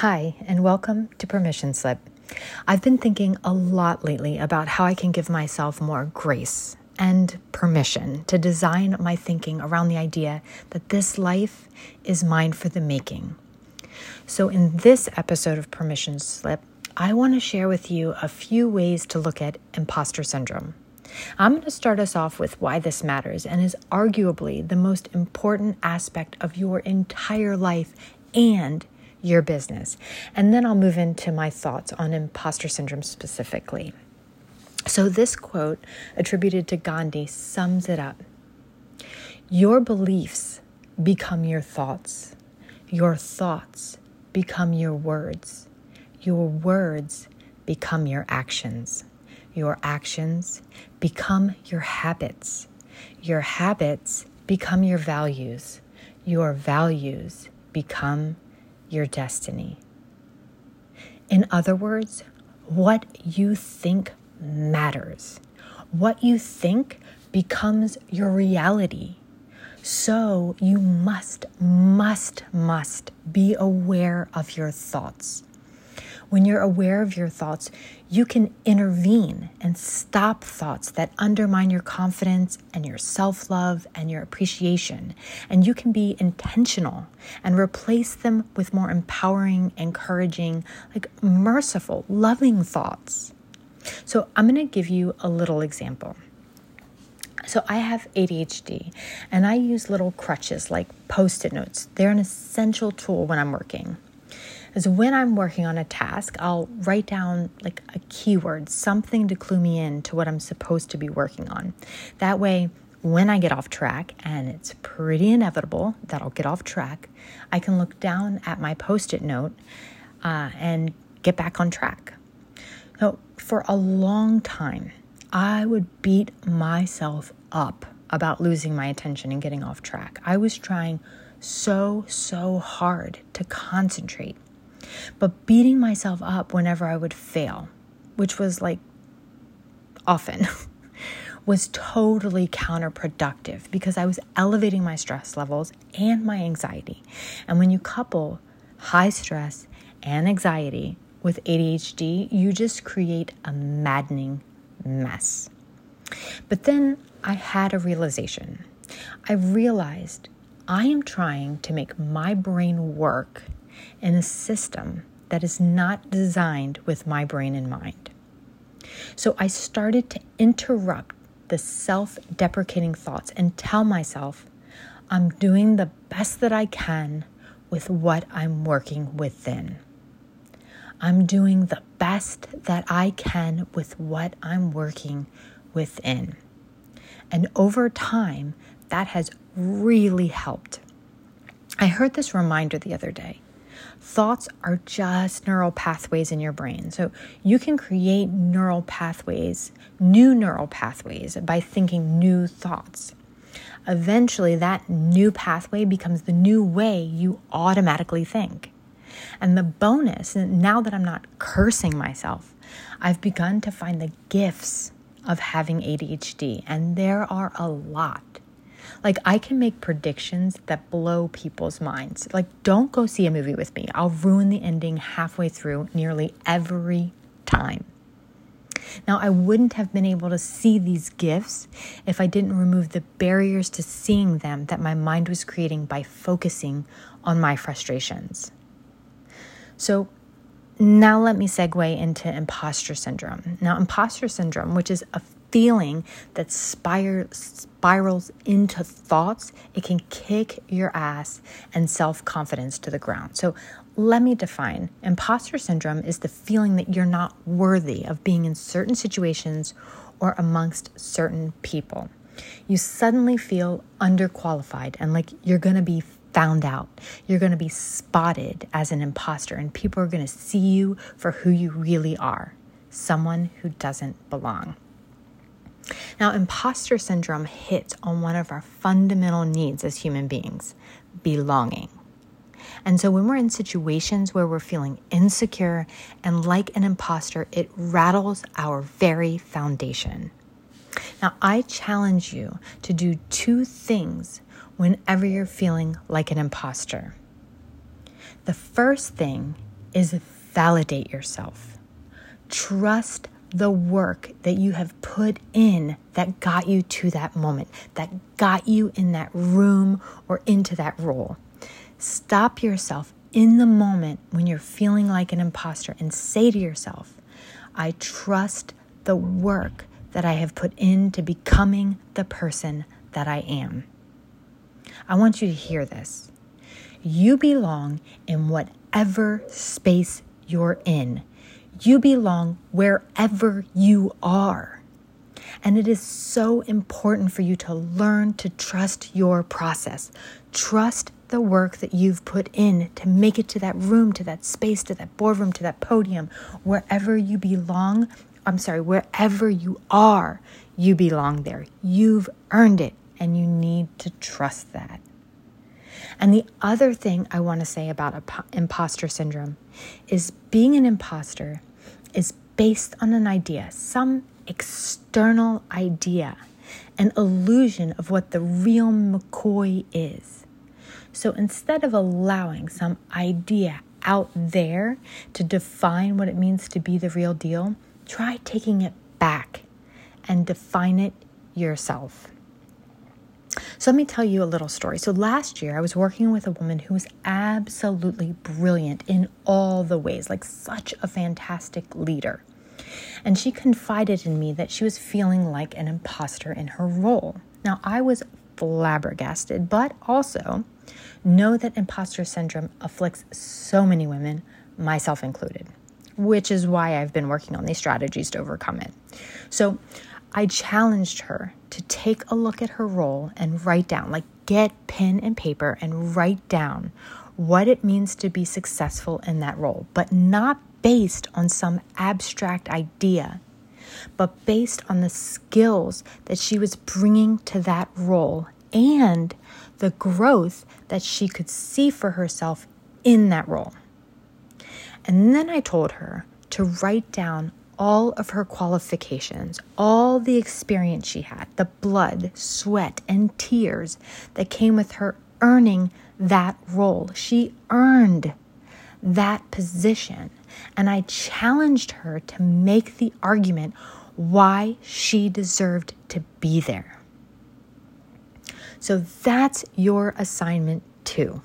Hi, and welcome to Permission Slip. I've been thinking a lot lately about how I can give myself more grace and permission to design my thinking around the idea that this life is mine for the making. So, in this episode of Permission Slip, I want to share with you a few ways to look at imposter syndrome. I'm going to start us off with why this matters and is arguably the most important aspect of your entire life and your business. And then I'll move into my thoughts on imposter syndrome specifically. So, this quote attributed to Gandhi sums it up. Your beliefs become your thoughts, your thoughts become your words, your words become your actions, your actions become your habits, your habits become your values, your values become your destiny. In other words, what you think matters. What you think becomes your reality. So you must, must, must be aware of your thoughts. When you're aware of your thoughts, you can intervene and stop thoughts that undermine your confidence and your self love and your appreciation. And you can be intentional and replace them with more empowering, encouraging, like merciful, loving thoughts. So I'm going to give you a little example. So I have ADHD and I use little crutches like post it notes. They're an essential tool when I'm working is when I'm working on a task, I'll write down like a keyword, something to clue me in to what I'm supposed to be working on. That way, when I get off track, and it's pretty inevitable that I'll get off track, I can look down at my post it note uh, and get back on track. So, for a long time, I would beat myself up about losing my attention and getting off track. I was trying so, so hard to concentrate but beating myself up whenever I would fail, which was like often, was totally counterproductive because I was elevating my stress levels and my anxiety. And when you couple high stress and anxiety with ADHD, you just create a maddening mess. But then I had a realization. I realized I am trying to make my brain work in a system that is not designed with my brain in mind. So I started to interrupt the self deprecating thoughts and tell myself, I'm doing the best that I can with what I'm working within. I'm doing the best that I can with what I'm working within. And over time, that has really helped. I heard this reminder the other day Thoughts are just neural pathways in your brain. So you can create neural pathways, new neural pathways, by thinking new thoughts. Eventually, that new pathway becomes the new way you automatically think. And the bonus, now that I'm not cursing myself, I've begun to find the gifts of having ADHD, and there are a lot. Like, I can make predictions that blow people's minds. Like, don't go see a movie with me. I'll ruin the ending halfway through nearly every time. Now, I wouldn't have been able to see these gifts if I didn't remove the barriers to seeing them that my mind was creating by focusing on my frustrations. So, now let me segue into imposter syndrome. Now, imposter syndrome, which is a feeling that spir- spirals into thoughts, it can kick your ass and self confidence to the ground. So, let me define imposter syndrome is the feeling that you're not worthy of being in certain situations or amongst certain people. You suddenly feel underqualified and like you're going to be found out. You're going to be spotted as an imposter, and people are going to see you for who you really are someone who doesn't belong. Now, imposter syndrome hits on one of our fundamental needs as human beings belonging. And so, when we're in situations where we're feeling insecure and like an imposter, it rattles our very foundation. Now, I challenge you to do two things whenever you're feeling like an imposter. The first thing is validate yourself. Trust the work that you have put in that got you to that moment, that got you in that room or into that role. Stop yourself in the moment when you're feeling like an imposter and say to yourself, I trust the work that I have put into becoming the person that I am. I want you to hear this. You belong in whatever space you're in. You belong wherever you are. And it is so important for you to learn to trust your process. Trust the work that you've put in to make it to that room, to that space, to that boardroom, to that podium, wherever you belong. I'm sorry, wherever you are, you belong there. You've earned it, and you need to trust that. And the other thing I want to say about imposter syndrome is being an imposter is based on an idea, some external idea, an illusion of what the real McCoy is. So instead of allowing some idea out there to define what it means to be the real deal, try taking it back and define it yourself. So let me tell you a little story. So last year, I was working with a woman who was absolutely brilliant in all the ways, like such a fantastic leader. And she confided in me that she was feeling like an imposter in her role. Now, I was flabbergasted, but also know that imposter syndrome afflicts so many women, myself included, which is why I've been working on these strategies to overcome it. So I challenged her to take a look at her role and write down, like get pen and paper and write down what it means to be successful in that role, but not based on some abstract idea, but based on the skills that she was bringing to that role and the growth that she could see for herself in that role. And then I told her to write down all of her qualifications, all the experience she had, the blood, sweat, and tears that came with her earning that role. She earned that position. And I challenged her to make the argument why she deserved to be there. So that's your assignment too.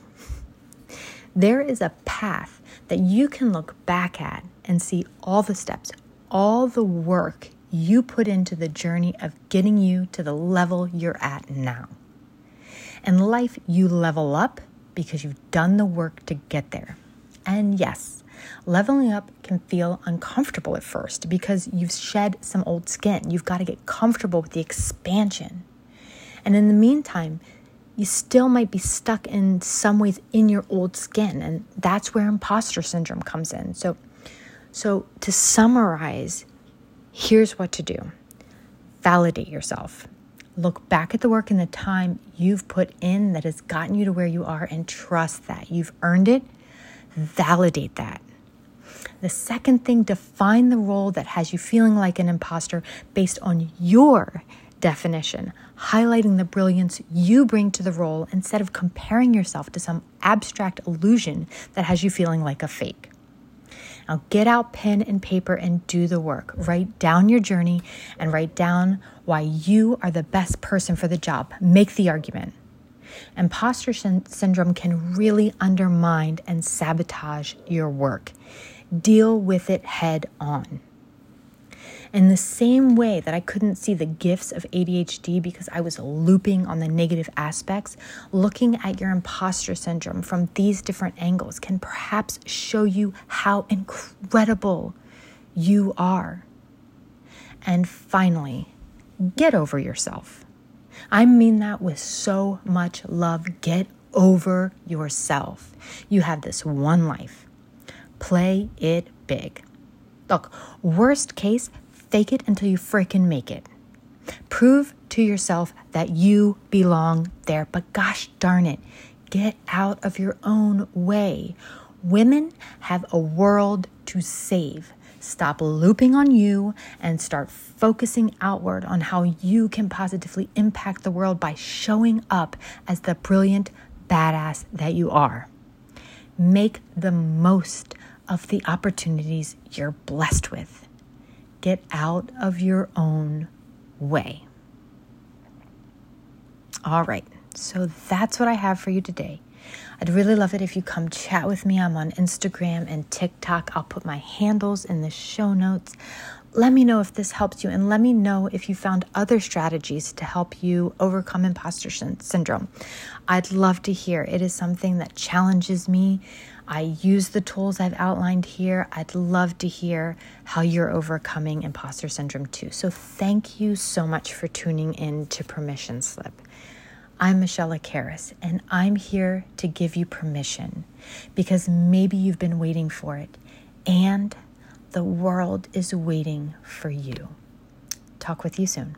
There is a path that you can look back at and see all the steps, all the work you put into the journey of getting you to the level you're at now. In life, you level up because you've done the work to get there. And yes, leveling up can feel uncomfortable at first because you've shed some old skin. You've got to get comfortable with the expansion. And in the meantime, you still might be stuck in some ways in your old skin. And that's where imposter syndrome comes in. So, so to summarize, here's what to do validate yourself. Look back at the work and the time you've put in that has gotten you to where you are and trust that. You've earned it. Validate that. The second thing, define the role that has you feeling like an imposter based on your definition, highlighting the brilliance you bring to the role instead of comparing yourself to some abstract illusion that has you feeling like a fake. Now get out pen and paper and do the work. Write down your journey and write down why you are the best person for the job. Make the argument. Imposter syndrome can really undermine and sabotage your work. Deal with it head on. In the same way that I couldn't see the gifts of ADHD because I was looping on the negative aspects, looking at your imposter syndrome from these different angles can perhaps show you how incredible you are. And finally, get over yourself. I mean that with so much love. Get over yourself. You have this one life. Play it big. Look, worst case, Fake it until you freaking make it. Prove to yourself that you belong there, but gosh darn it, get out of your own way. Women have a world to save. Stop looping on you and start focusing outward on how you can positively impact the world by showing up as the brilliant badass that you are. Make the most of the opportunities you're blessed with. Get out of your own way. All right, so that's what I have for you today. I'd really love it if you come chat with me. I'm on Instagram and TikTok. I'll put my handles in the show notes. Let me know if this helps you, and let me know if you found other strategies to help you overcome imposter syndrome. I'd love to hear. It is something that challenges me. I use the tools I've outlined here. I'd love to hear how you're overcoming imposter syndrome too. So, thank you so much for tuning in to Permission Slip. I'm Michelle Acaris, and I'm here to give you permission because maybe you've been waiting for it, and the world is waiting for you. Talk with you soon.